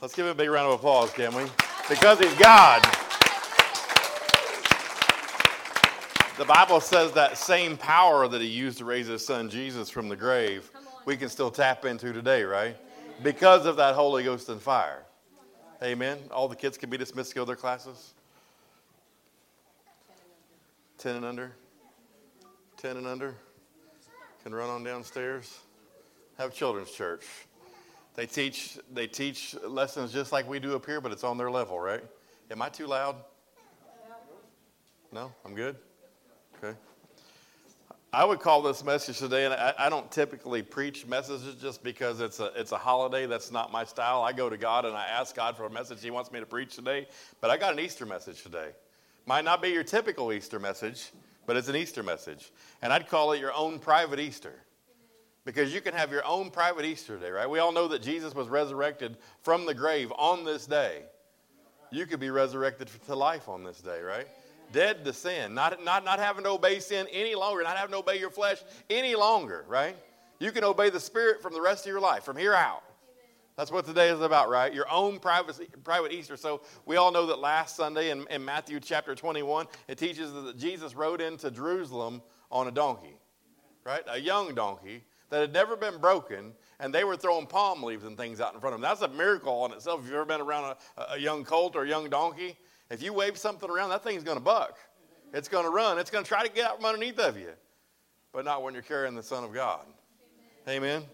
Let's give him a big round of applause, can we? Because he's God. The Bible says that same power that he used to raise his son Jesus from the grave, we can still tap into today, right? Because of that Holy Ghost and fire. Amen. All the kids can be dismissed to go to their classes. 10 and under. 10 and under. Can run on downstairs. Have children's church. They teach, they teach lessons just like we do up here, but it's on their level, right? Am I too loud? No? I'm good? Okay. I would call this message today, and I, I, don't typically preach messages just because it's a, it's a holiday. That's not my style. I go to God and I ask God for a message He wants me to preach today. But I got an Easter message today. Might not be your typical Easter message, but it's an Easter message. And I'd call it your own private Easter. Because you can have your own private Easter day, right? We all know that Jesus was resurrected from the grave on this day. You could be resurrected to life on this day, right? dead to sin, not, not, not having to obey sin any longer, not having to obey your flesh any longer, right? You can obey the Spirit from the rest of your life, from here out. That's what today is about, right? Your own private, private Easter. So we all know that last Sunday in, in Matthew chapter 21, it teaches that Jesus rode into Jerusalem on a donkey, right? A young donkey that had never been broken, and they were throwing palm leaves and things out in front of him. That's a miracle in itself. If you've ever been around a, a young colt or a young donkey, if you wave something around, that thing's going to buck. It's going to run. It's going to try to get out from underneath of you, but not when you're carrying the Son of God. Amen. Amen.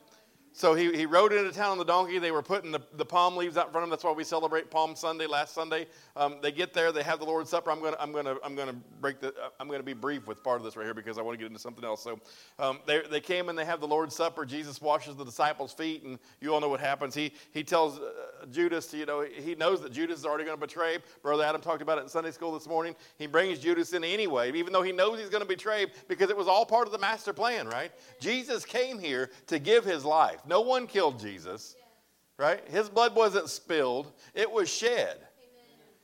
So he, he rode into town on the donkey. They were putting the, the palm leaves out in front of him. That's why we celebrate Palm Sunday last Sunday. Um, they get there, they have the Lord's Supper. I'm going to I'm gonna, I'm gonna break the, I'm going to be brief with part of this right here because I want to get into something else. So um, they, they came and they have the Lord's Supper. Jesus washes the disciples' feet, and you all know what happens. He, he tells uh, Judas, you know, he knows that Judas is already going to betray. Brother Adam talked about it in Sunday school this morning. He brings Judas in anyway, even though he knows he's going to betray because it was all part of the master plan, right? Jesus came here to give his life. No one killed Jesus, right? His blood wasn't spilled, it was shed.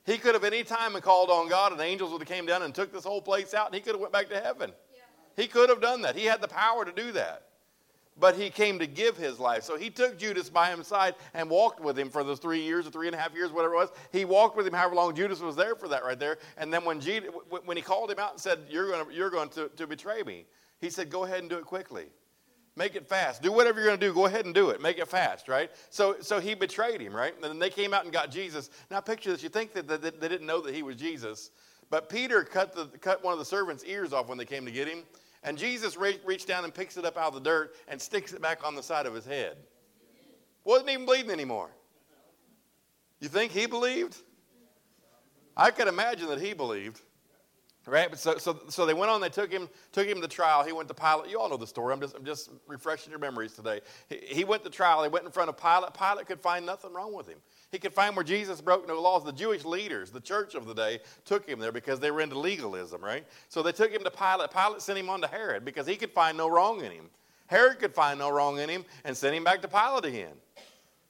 He could have any time called on God, and angels would have came down and took this whole place out, and he could have went back to heaven. He could have done that. He had the power to do that. But he came to give his life. So he took Judas by his side and walked with him for those three years or three and a half years, whatever it was. He walked with him however long Judas was there for that right there. And then when, when he called him out and said, You're going, you're to, to betray me, he said, Go ahead and do it quickly. Make it fast. Do whatever you're going to do. Go ahead and do it. Make it fast, right? So, so he betrayed him, right? And then they came out and got Jesus. Now, picture this. You think that they, didn't know that he was Jesus, but Peter cut, the, cut one of the servants' ears off when they came to get him. And Jesus re- reached down and picks it up out of the dirt and sticks it back on the side of his head. Wasn't even bleeding anymore. You think he believed? I could imagine that he believed. Right? But So, so, so they went on, they took him, took him to trial. He went to Pilate. You all know the story. I'm just, I'm just refreshing your memories today. He, he went to trial. He went in front of Pilate. Pilate could find nothing wrong with him. He could find where Jesus broke no laws. The Jewish leaders, the church of the day, took him there because they were into legalism, right? So they took him to Pilate. Pilate sent him on to Herod because he could find no wrong in him. Herod could find no wrong in him and sent him back to Pilate again.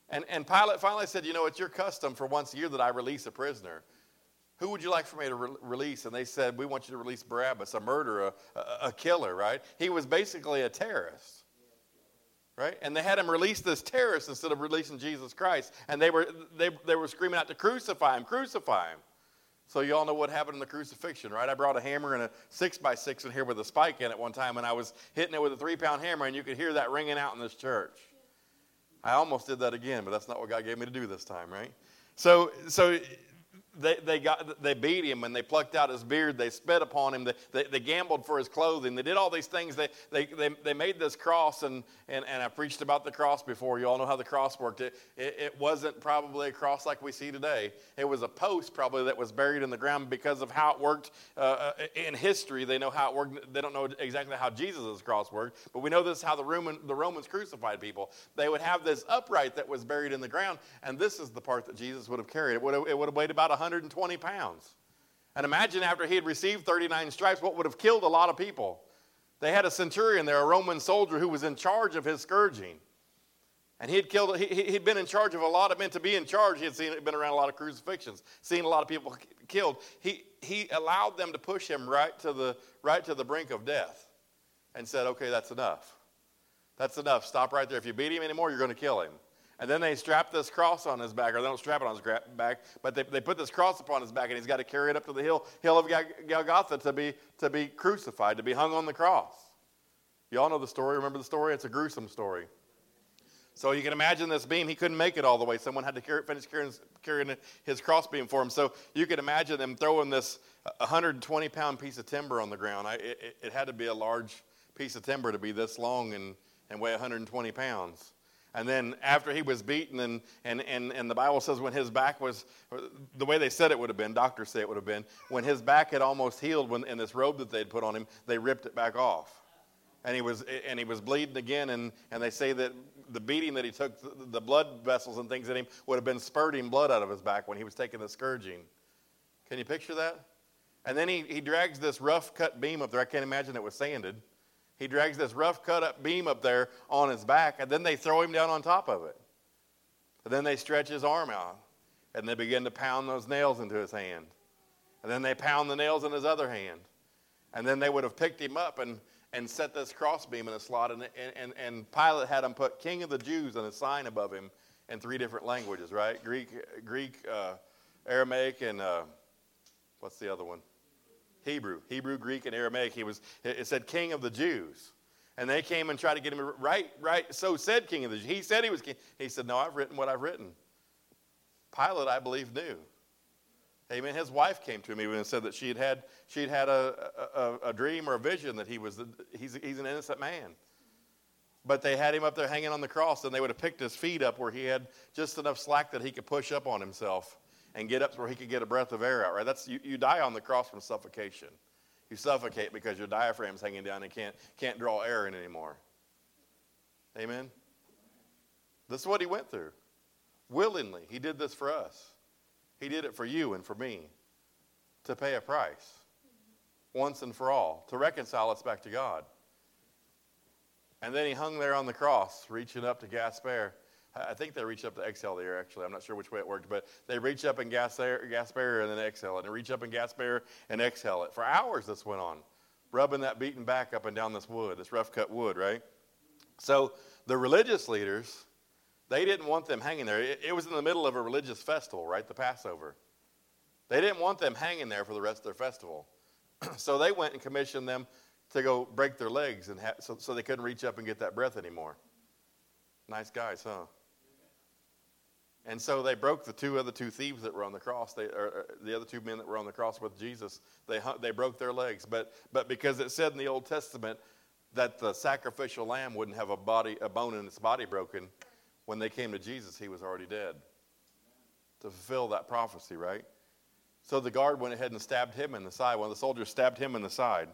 And, and Pilate finally said, You know, it's your custom for once a year that I release a prisoner. Who would you like for me to re- release? And they said, We want you to release Barabbas, a murderer, a, a killer, right? He was basically a terrorist. Right? And they had him release this terrorist instead of releasing Jesus Christ. And they were, they, they were screaming out to crucify him, crucify him. So you all know what happened in the crucifixion, right? I brought a hammer and a six by six in here with a spike in it one time, and I was hitting it with a three pound hammer, and you could hear that ringing out in this church. I almost did that again, but that's not what God gave me to do this time, right? So, so they, they, got, they beat him and they plucked out his beard. They spit upon him. They, they, they, gambled for his clothing. They did all these things. They, they, they, they made this cross, and, and, and I preached about the cross before. You all know how the cross worked. It, it, it wasn't probably a cross like we see today. It was a post probably that was buried in the ground because of how it worked uh, uh in history. They know how it worked. They don't know exactly how Jesus' cross worked, but we know this is how the, Roman, the Romans crucified people. They would have this upright that was buried in the ground, and this is the part that Jesus would have carried. It would have, it would have weighed about 120 pounds. And imagine after he had received 39 stripes, what would have killed a lot of people. They had a centurion there, a Roman soldier, who was in charge of his scourging. And he had killed, he, had been in charge of a lot of men. To be in charge, he had seen, been around a lot of crucifixions, seen a lot of people killed. He, he allowed them to push him right to, the, right to the brink of death and said, okay, that's enough. That's enough. Stop right there. If you beat him anymore, you're going to kill him. And then they strap this cross on his back, or they don't strap it on his back, but they, they put this cross upon his back, and he's got to carry it up to the hill, hill of Golgotha to be, to be crucified, to be hung on the cross. You all know the story. Remember the story? It's a gruesome story. So you can imagine this beam. He couldn't make it all the way. Someone had to carry, finish carrying, carrying his crossbeam for him. So you could imagine them throwing this 120 pound piece of timber on the ground. I, it, it, had to be a large piece of timber to be this long and, and weigh 120 pounds. And then after he was beaten, and, and, and, and the Bible says when his back was, the way they said it would have been, doctors say it would have been, when his back had almost healed when, in this robe that they'd put on him, they ripped it back off. And he was, and he was bleeding again, and, and they say that the beating that he took, the, the blood vessels and things in him would have been spurting blood out of his back when he was taking the scourging. Can you picture that? And then he, he drags this rough cut beam up there. I can't imagine it was sanded he drags this rough cut up beam up there on his back, and then they throw him down on top of it. And then they stretch his arm out, and they begin to pound those nails into his hand. And then they pound the nails in his other hand. And then they would have picked him up and, and set this crossbeam in a slot. And, and, and Pilate had him put King of the Jews on a sign above him in three different languages, right? Greek, Greek uh, Aramaic, and uh, what's the other one? Hebrew, Hebrew, Greek, and Aramaic. He was, it said king of the Jews. And they came and tried to get him right, right. So said king of the Jews. He said he was king. He said, No, I've written what I've written. Pilate, I believe, knew. Amen. His wife came to me and said that she had had, she'd had a, a, a dream or a vision that he was, he's, he's an innocent man. But they had him up there hanging on the cross, and they would have picked his feet up where he had just enough slack that he could push up on himself and get up to where he could get a breath of air out, right? That's, you, you die on the cross from suffocation. You suffocate because your diaphragm's hanging down and can't, can't draw air in anymore. Amen? This is what he went through. Willingly, he did this for us. He did it for you and for me to pay a price once and for all, to reconcile us back to God. And then he hung there on the cross, reaching up to gasp air. I think they reach up to exhale the air, actually. I'm not sure which way it worked, but they reach up and gas air, gasp air and then exhale it. And reach up and gasp air and exhale it. For hours this went on, rubbing that beaten back up and down this wood, this rough cut wood, right? So the religious leaders, they didn't want them hanging there. It, it was in the middle of a religious festival, right? The Passover. They didn't want them hanging there for the rest of their festival. so they went and commissioned them to go break their legs and ha- so, so they couldn't reach up and get that breath anymore. Nice guys, huh? And so they broke the two other two thieves that were on the cross, they, or, uh, the other two men that were on the cross with Jesus. They, they broke their legs. But, but because it said in the Old Testament that the sacrificial lamb wouldn't have a, body, a bone in its body broken, when they came to Jesus, he was already dead. To fulfill that prophecy, right? So the guard went ahead and stabbed him in the side. One of the soldiers stabbed him in the side.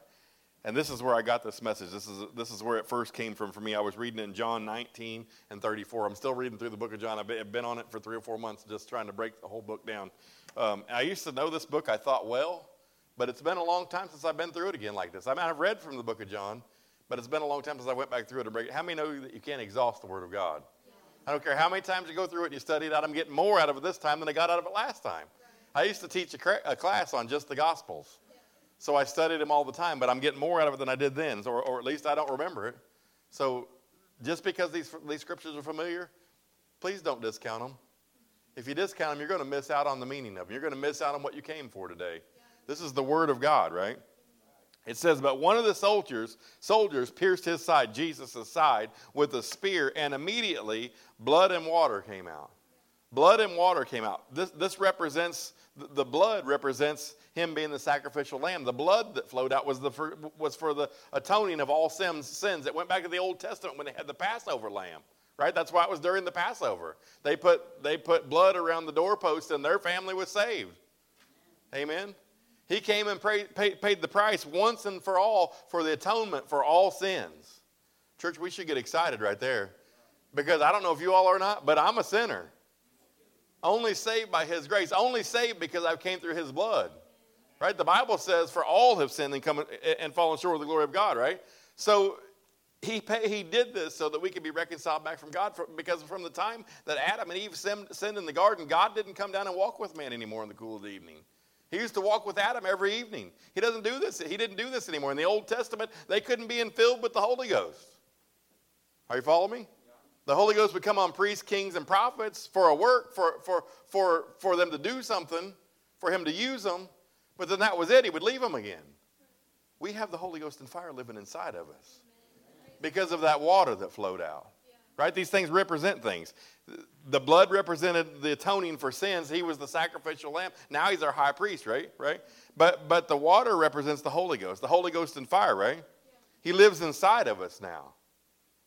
And this is where I got this message. This is, this is where it first came from for me. I was reading in John 19 and 34. I'm still reading through the book of John. I've been on it for three or four months just trying to break the whole book down. Um, I used to know this book, I thought well, but it's been a long time since I've been through it again like this. I mean, I've read from the book of John, but it's been a long time since I went back through it to break it. How many know that you can't exhaust the Word of God? I don't care how many times you go through it and you study it out, I'm getting more out of it this time than I got out of it last time. I used to teach a, a class on just the Gospels. So I studied them all the time, but I'm getting more out of it than I did then, or, or at least I don't remember it. So just because these, these scriptures are familiar, please don't discount them. If you discount them, you're going to miss out on the meaning of them. You're going to miss out on what you came for today. This is the word of God, right? It says, but one of the soldiers, soldiers pierced his side, Jesus' side, with a spear, and immediately blood and water came out. Blood and water came out. This, this represents, the blood represents him being the sacrificial lamb. The blood that flowed out was, the, for, was for the atoning of all sins, sins. It went back to the Old Testament when they had the Passover lamb, right? That's why it was during the Passover. They put, they put blood around the doorpost and their family was saved. Amen? He came and paid, paid the price once and for all for the atonement for all sins. Church, we should get excited right there. Because I don't know if you all are not, but I'm a sinner. Only saved by his grace. Only saved because I came through his blood. Right? The Bible says, for all have sinned and come and fallen short of the glory of God, right? So he, pay, he did this so that we could be reconciled back from God for, because from the time that Adam and Eve sinned, sinned in the garden, God didn't come down and walk with man anymore in the cool of the evening. He used to walk with Adam every evening. He doesn't do this. He didn't do this anymore. In the Old Testament, they couldn't be filled with the Holy Ghost. Are you following me? The Holy Ghost would come on priests, kings, and prophets for a work, for, for, for, for them to do something, for him to use them, but then that was it. He would leave them again. We have the Holy Ghost and fire living inside of us because of that water that flowed out. Right? These things represent things. The blood represented the atoning for sins. He was the sacrificial lamb. Now he's our high priest, right? Right? But but the water represents the Holy Ghost. The Holy Ghost and fire, right? He lives inside of us now.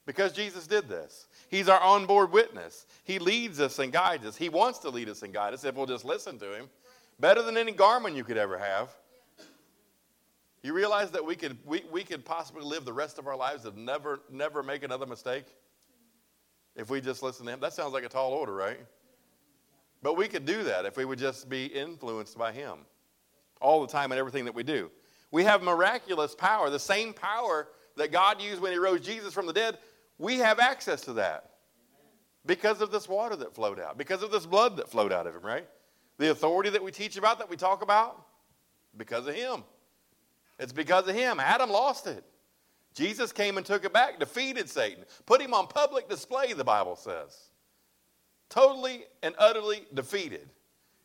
Because Jesus did this. He's our onboard witness. He leads us and guides us. He wants to lead us and guide us if we'll just listen to him. Better than any Garmin you could ever have. You realize that we could, we, we could possibly live the rest of our lives and never, never make another mistake if we just listen to Him? That sounds like a tall order, right? But we could do that if we would just be influenced by Him all the time in everything that we do. We have miraculous power, the same power that God used when He rose Jesus from the dead. We have access to that because of this water that flowed out, because of this blood that flowed out of Him, right? The authority that we teach about, that we talk about, because of Him. It's because of him. Adam lost it. Jesus came and took it back, defeated Satan, put him on public display, the Bible says. Totally and utterly defeated.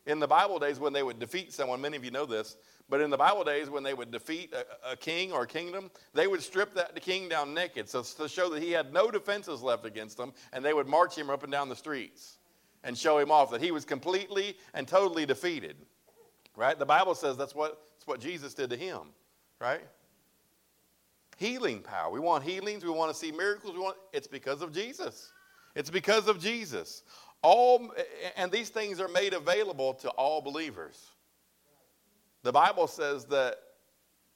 In the Bible days, when they would defeat someone, many of you know this, but in the Bible days, when they would defeat a, a king or a kingdom, they would strip that king down naked so to show that he had no defenses left against them, and they would march him up and down the streets and show him off that he was completely and totally defeated. Right? The Bible says that's what, that's what Jesus did to him right? Healing power. We want healings. We want to see miracles. We want. It's because of Jesus. It's because of Jesus. All and these things are made available to all believers. The Bible says that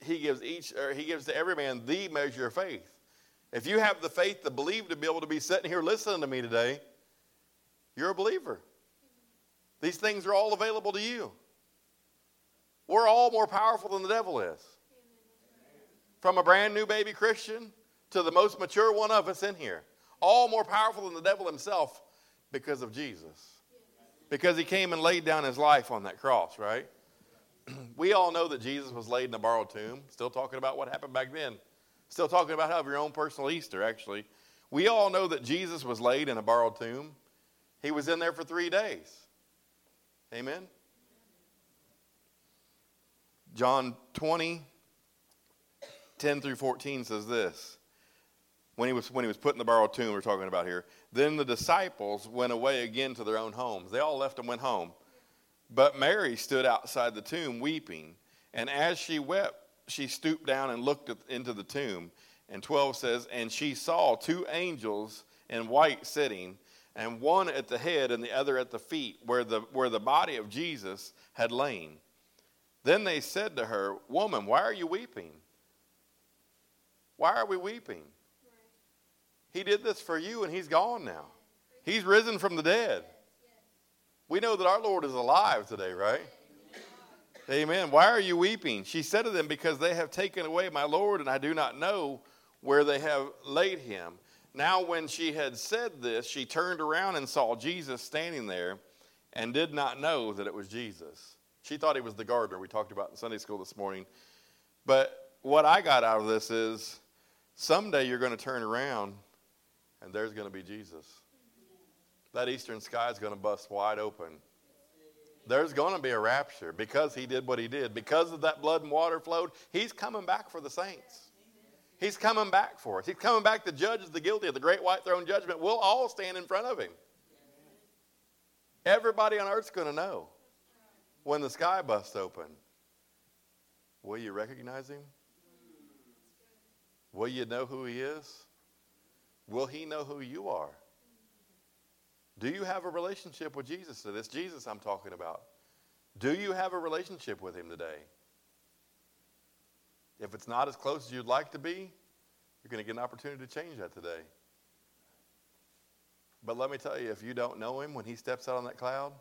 He gives each, or He gives to every man the measure of faith. If you have the faith to believe to be able to be sitting here listening to me today, you're a believer. These things are all available to you. We're all more powerful than the devil is from a brand new baby Christian to the most mature one of us in here. All more powerful than the devil himself because of Jesus. Because he came and laid down his life on that cross, right? We all know that Jesus was laid in a borrowed tomb. Still talking about what happened back then. Still talking about how your own personal Easter, actually. We all know that Jesus was laid in a borrowed tomb. He was in there for three days. Amen? John 20, 10 through 14 says this. When he, was, when he was put in the borrowed tomb, we're talking about here. Then the disciples went away again to their own homes. They all left and went home. But Mary stood outside the tomb weeping. And as she wept, she stooped down and looked into the tomb. And 12 says, And she saw two angels in white sitting, and one at the head and the other at the feet, where the, where the body of Jesus had lain. Then they said to her, Woman, why are you weeping? Why are we weeping? He did this for you and he's gone now. He's risen from the dead. We know that our Lord is alive today, right? Amen. Why are you weeping? She said to them, Because they have taken away my Lord, and I do not know where they have laid him. Now, when she had said this, she turned around and saw Jesus standing there and did not know that it was Jesus. She thought he was the gardener we talked about in Sunday school this morning. But what I got out of this is Someday you're going to turn around and there's going to be Jesus. That eastern sky is going to bust wide open. There's going to be a rapture because he did what he did. Because of that blood and water flowed, he's coming back for the saints. He's coming back for us. He's coming back to judge the guilty of the great white throne judgment. We'll all stand in front of him. Everybody on earth's going to know when the sky busts open. Will you recognize him? Will you know who he is? Will he know who you are? Do you have a relationship with Jesus today? this Jesus I'm talking about. Do you have a relationship with him today? If it's not as close as you'd like to be, you're going to get an opportunity to change that today. But let me tell you, if you don't know him when he steps out on that cloud,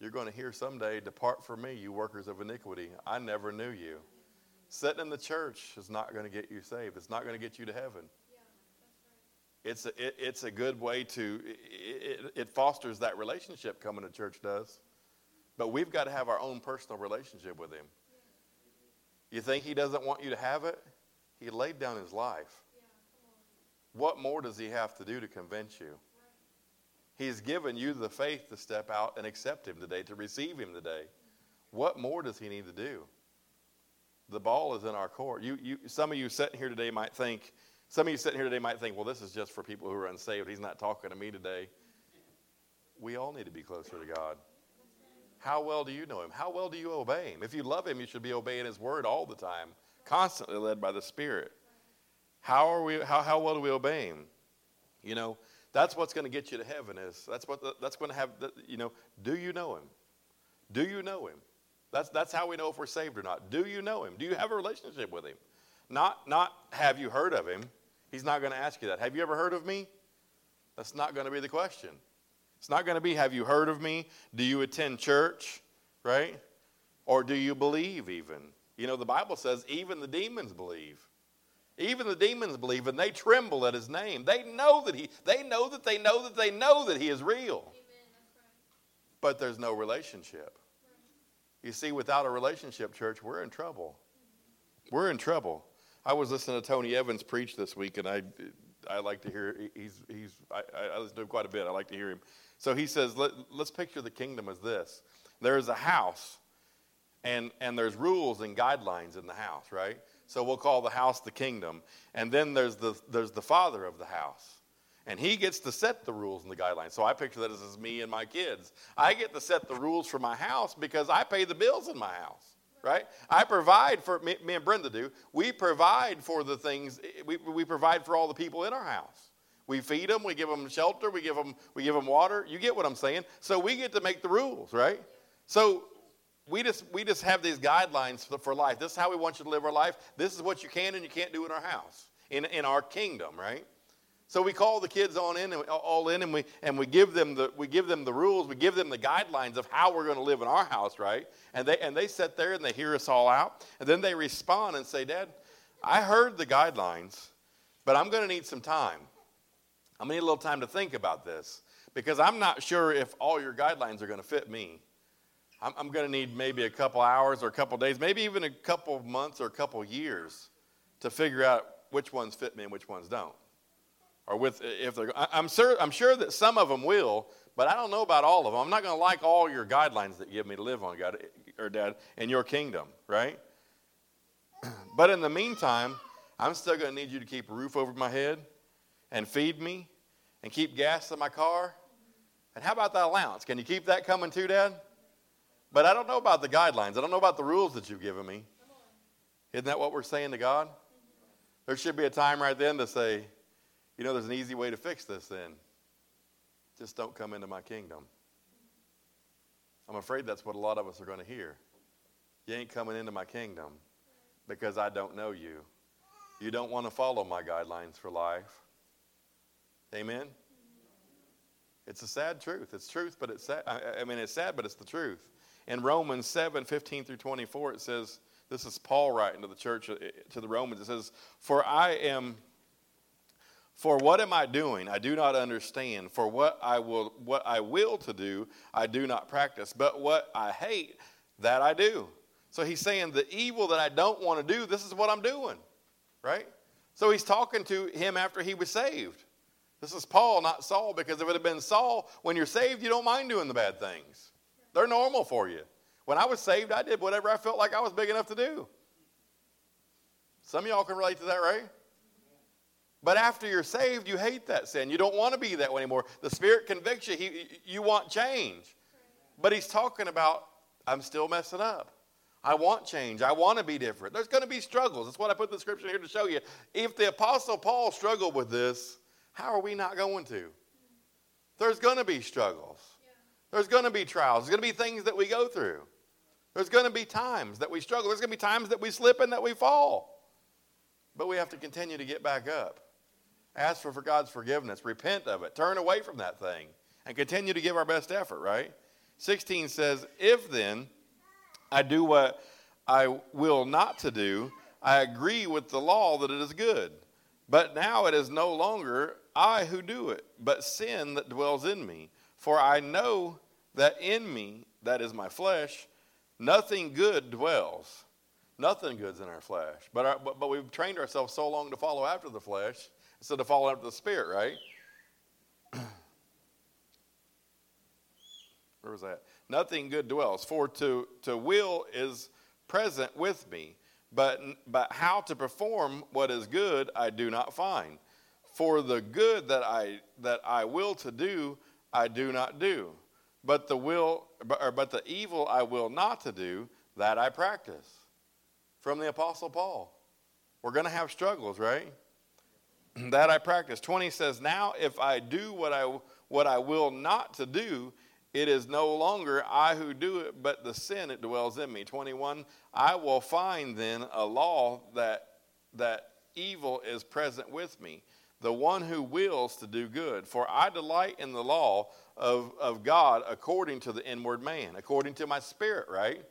you're going to hear someday, Depart from me, you workers of iniquity. I never knew you. Sitting in the church is not going to get you saved. It's not going to get you to heaven. It's a, it, it's a good way to, it, it fosters that relationship coming to church does. But we've got to have our own personal relationship with Him. You think He doesn't want you to have it? He laid down His life. what more does he have to do to convince you? He's given you the faith to step out and accept him today, to receive him today. What more does he need to do? The ball is in our court. You, you, some of you sitting here today might think, some of you sitting here today might think, well, this is just for people who are unsaved. He's not talking to me today. We all need to be closer to God. How well do you know him? How well do you obey him? If you love him, you should be obeying his word all the time, constantly led by the Spirit. How are we how, how well do we obey him? You know, that's what's going to get you to heaven is that's what the, that's going to have the, you know, do you know him? Do you know him? That's that's how we know if we're saved or not. Do you know him? Do you have a relationship with him? Not not have you heard of him? He's not going to ask you that. Have you ever heard of me? That's not going to be the question. It's not going to be, have you heard of me? Do you attend church? Right? Or do you believe even? You know, the Bible says even the demons believe. Even the demons believe and they tremble at his name. They know that he, they know that they know that they know that he is real. Amen, right. But there's no relationship. You see, without a relationship, church, we're in trouble. We're in trouble. I was listening to Tony Evans preach this week, and I, I like to hear. He's, he's. I, I listen to him quite a bit. I like to hear him. So he says, Let, let's picture the kingdom as this. There is a house, and and there's rules and guidelines in the house, right? So we'll call the house the kingdom, and then there's the there's the father of the house, and he gets to set the rules and the guidelines. So I picture that as, as me and my kids. I get to set the rules for my house because I pay the bills in my house right? I provide for, me, me, and Brenda do, we provide for the things, we, we provide for all the people in our house. We feed them, we give them shelter, we give them, we give them water. You get what I'm saying? So we get to make the rules, right? So we just, we just have these guidelines for, for life. This is how we want you to live our life. This is what you can and you can't do in our house, in, in our kingdom, right? So we call the kids on in and all in, and we and we give them the we give them the rules, we give them the guidelines of how we're going to live in our house, right? And they and they sit there and they hear us all out, and then they respond and say, "Dad, I heard the guidelines, but I'm going to need some time. I'm going to need a little time to think about this because I'm not sure if all your guidelines are going to fit me. I'm, I'm going to need maybe a couple hours or a couple days, maybe even a couple months or a couple years to figure out which ones fit me and which ones don't." Or with if they're I'm sure I'm sure that some of them will, but I don't know about all of them. I'm not going to like all your guidelines that you give me to live on, God or Dad, in your kingdom, right? But in the meantime, I'm still going to need you to keep a roof over my head and feed me and keep gas in my car. And how about that allowance? Can you keep that coming too, Dad? But I don't know about the guidelines. I don't know about the rules that you've given me. Isn't that what we're saying to God? There should be a time right then to say, you know, there's an easy way to fix this then. Just don't come into my kingdom. I'm afraid that's what a lot of us are going to hear. You ain't coming into my kingdom because I don't know you. You don't want to follow my guidelines for life. Amen? It's a sad truth. It's truth, but it's sad. I mean, it's sad, but it's the truth. In Romans 7 15 through 24, it says, This is Paul writing to the church, uh, to the Romans. It says, For I am for what am I doing? I do not understand. For what I will what I will to do, I do not practice. But what I hate, that I do. So he's saying the evil that I don't want to do, this is what I'm doing. Right? So he's talking to him after he was saved. This is Paul, not Saul, because if it had been Saul, when you're saved, you don't mind doing the bad things. They're normal for you. When I was saved, I did whatever I felt like I was big enough to do. Some of y'all can relate to that, right? But after you're saved, you hate that sin. You don't want to be that way anymore. The Spirit convicts you. He, you want change. But He's talking about, I'm still messing up. I want change. I want to be different. There's going to be struggles. That's what I put the scripture here to show you. If the Apostle Paul struggled with this, how are we not going to? There's going to be struggles. There's going to be trials. There's going to be things that we go through. There's going to be times that we struggle. There's going to be times that we slip and that we fall. But we have to continue to get back up. Ask for, for God's forgiveness, repent of it, turn away from that thing, and continue to give our best effort, right? 16 says, If then I do what I will not to do, I agree with the law that it is good. But now it is no longer I who do it, but sin that dwells in me. For I know that in me, that is my flesh, nothing good dwells. Nothing good's in our flesh. But, our, but, but we've trained ourselves so long to follow after the flesh instead of following after the Spirit, right? Where was that? Nothing good dwells. For to, to will is present with me, but, but how to perform what is good I do not find. For the good that I, that I will to do, I do not do. But the will, but, but the evil I will not to do, that I practice. From the Apostle Paul. We're going to have struggles, right? That I practice. 20 says, Now if I do what I, what I will not to do, it is no longer I who do it, but the sin that dwells in me. 21, I will find then a law that, that evil is present with me, the one who wills to do good. For I delight in the law of, of God according to the inward man, according to my spirit, right?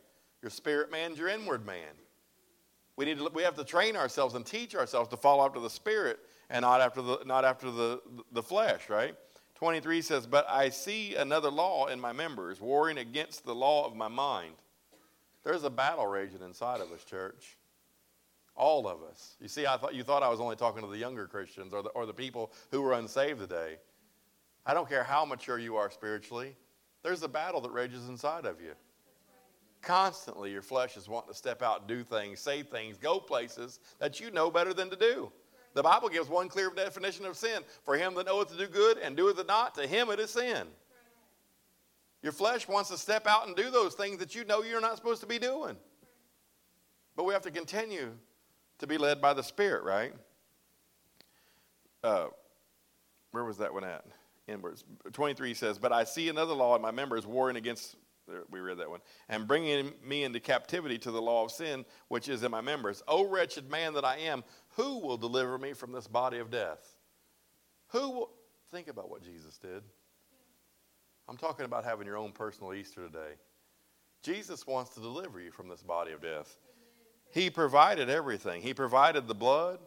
Your spirit man's your inward man. We, need to, we have to train ourselves and teach ourselves to follow after the spirit and not after the, not after the, the flesh, right? 23 says, But I see another law in my members, warring against the law of my mind. There's a battle raging inside of us, church. All of us. You see, I thought you thought I was only talking to the younger Christians or the, or the people who were unsaved today. I don't care how mature you are spiritually, there's a battle that rages inside of you. Constantly, your flesh is wanting to step out, do things, say things, go places that you know better than to do. The Bible gives one clear definition of sin. For him that knoweth to do good and doeth it not, to him it is sin. Your flesh wants to step out and do those things that you know you're not supposed to be doing. But we have to continue to be led by the Spirit, right? Uh, where was that one at? Inwards. 23 says, But I see another law in my members warring against we read that one. And bringing me into captivity to the law of sin, which is in my members. O wretched man that I am, who will deliver me from this body of death? Who will. Think about what Jesus did. I'm talking about having your own personal Easter today. Jesus wants to deliver you from this body of death. He provided everything. He provided the blood,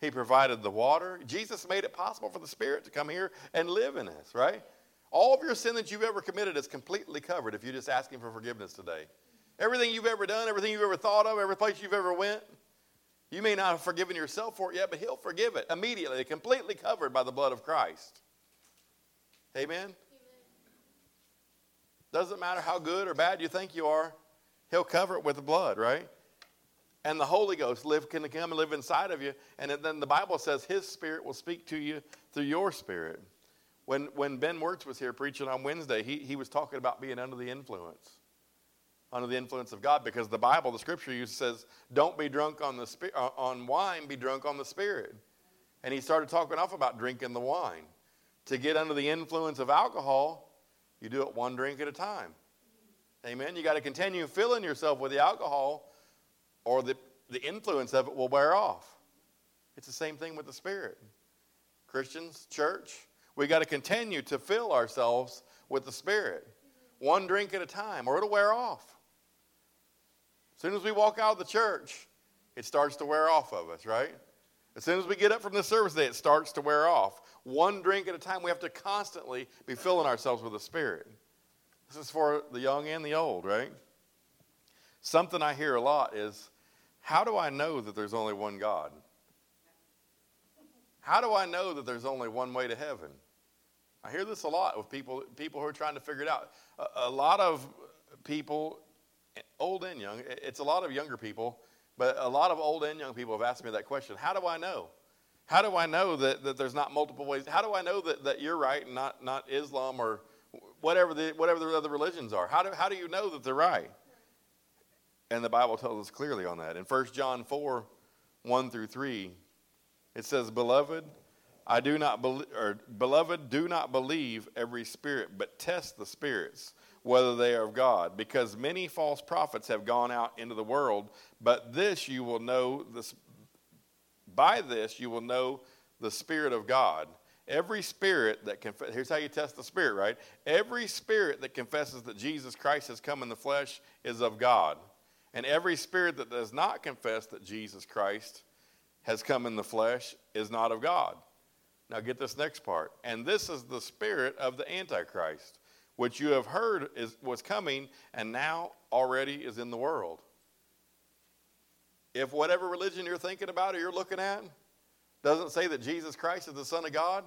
He provided the water. Jesus made it possible for the Spirit to come here and live in us, right? All of your sin that you've ever committed is completely covered if you're just asking for forgiveness today. Everything you've ever done, everything you've ever thought of, every place you've ever went, you may not have forgiven yourself for it yet, but He'll forgive it immediately, completely covered by the blood of Christ. Amen? Amen? Doesn't matter how good or bad you think you are, He'll cover it with the blood, right? And the Holy Ghost live, can come and live inside of you. And then the Bible says His Spirit will speak to you through your spirit. When, when Ben Wertz was here preaching on Wednesday, he, he was talking about being under the influence, under the influence of God, because the Bible, the scripture use says, don't be drunk on, the spi- uh, on wine, be drunk on the Spirit. And he started talking off about drinking the wine. To get under the influence of alcohol, you do it one drink at a time. Amen. You got to continue filling yourself with the alcohol, or the, the influence of it will wear off. It's the same thing with the Spirit. Christians, church, we got to continue to fill ourselves with the Spirit, one drink at a time, or it'll wear off. As soon as we walk out of the church, it starts to wear off of us, right? As soon as we get up from the service day, it starts to wear off. One drink at a time, we have to constantly be filling ourselves with the Spirit. This is for the young and the old, right? Something I hear a lot is how do I know that there's only one God? How do I know that there's only one way to heaven? I hear this a lot with people, people who are trying to figure it out. A, a lot of people, old and young, it's a lot of younger people, but a lot of old and young people have asked me that question How do I know? How do I know that, that there's not multiple ways? How do I know that, that you're right and not, not Islam or whatever the, whatever the other religions are? How do, how do you know that they're right? And the Bible tells us clearly on that. In 1 John 4 1 through 3, it says, Beloved, I do not believe, or beloved, do not believe every spirit, but test the spirits whether they are of God, because many false prophets have gone out into the world. But this you will know this. By this you will know the spirit of God. Every spirit that confess, here's how you test the spirit, right? Every spirit that confesses that Jesus Christ has come in the flesh is of God, and every spirit that does not confess that Jesus Christ has come in the flesh is not of God. Now get this next part. And this is the spirit of the Antichrist, which you have heard is, was coming and now already is in the world. If whatever religion you're thinking about or you're looking at, doesn't say that Jesus Christ is the Son of God,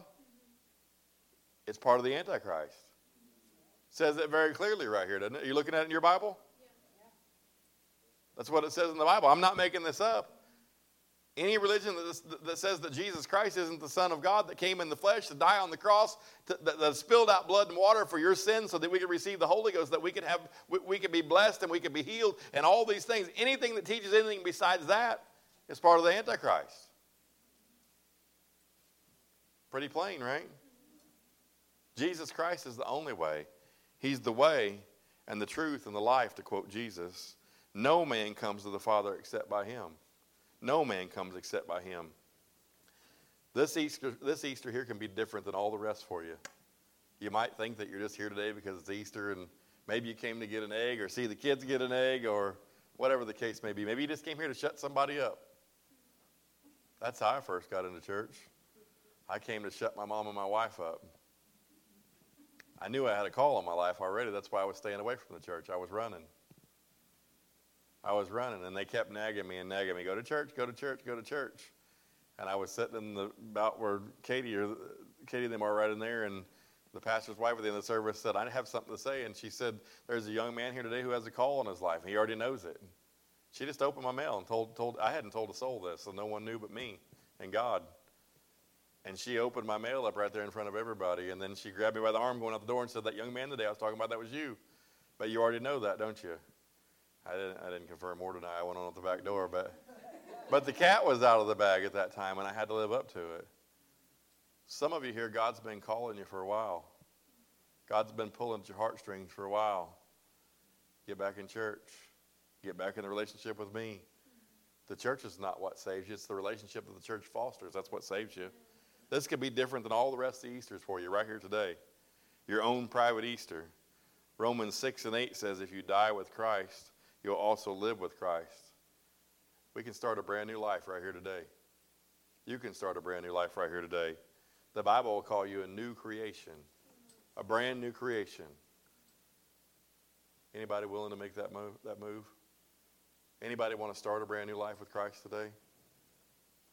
it's part of the Antichrist. says it very clearly right here, doesn't it? Are you looking at it in your Bible? That's what it says in the Bible. I'm not making this up. Any religion that, says that Jesus Christ isn't the Son of God that came in the flesh to die on the cross, that, spilled out blood and water for your sins so that we could receive the Holy Ghost, that we could have, we could be blessed and we could be healed, and all these things. Anything that teaches anything besides that is part of the Antichrist. Pretty plain, right? Jesus Christ is the only way. He's the way and the truth and the life, to quote Jesus. No man comes to the Father except by him. No man comes except by him. This Easter, this Easter here can be different than all the rest for you. You might think that you're just here today because it's Easter and maybe you came to get an egg or see the kids get an egg or whatever the case may be. Maybe you just came here to shut somebody up. That's how I first got into church. I came to shut my mom and my wife up. I knew I had a call on my life already. That's why I was staying away from the church. I was running. I was running, and they kept nagging me and nagging me, go to church, go to church, go to church. And I was sitting in the about where Katie or Katie and them are right in there, and the pastor's wife at the end of the service said, I have something to say. And she said, There's a young man here today who has a call on his life. and He already knows it. She just opened my mail and told, told I hadn't told a soul this, so no one knew but me and God. And she opened my mail up right there in front of everybody. And then she grabbed me by the arm going out the door and said, That young man today I was talking about, that was you. But you already know that, don't you? I didn't, I didn't confirm or deny. I went on at the back door. But, but the cat was out of the bag at that time, and I had to live up to it. Some of you here, God's been calling you for a while. God's been pulling at your heartstrings for a while. Get back in church. Get back in the relationship with me. The church is not what saves you, it's the relationship that the church fosters. That's what saves you. This could be different than all the rest of the Easters for you right here today. Your own private Easter. Romans 6 and 8 says, If you die with Christ, you'll also live with Christ. We can start a brand new life right here today. You can start a brand new life right here today. The Bible will call you a new creation, a brand new creation. Anybody willing to make that move? That move? Anybody want to start a brand new life with Christ today?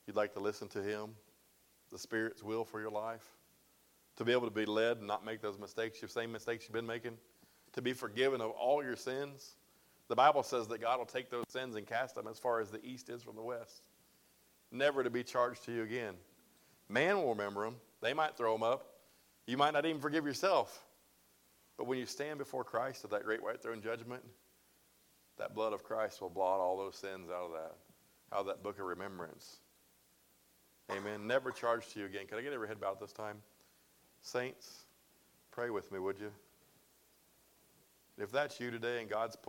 You'd like to listen to Him, the Spirit's will for your life, to be able to be led and not make those mistakes, the same mistakes you've been making, to be forgiven of all your sins. The Bible says that God will take those sins and cast them as far as the east is from the west, never to be charged to you again. Man will remember them. They might throw them up. You might not even forgive yourself. But when you stand before Christ at that great white throne judgment, that blood of Christ will blot all those sins out of that, out of that book of remembrance. Amen. Never charged to you again. Can I get every head bowed this time? Saints, pray with me, would you? If that's you today and God's pulled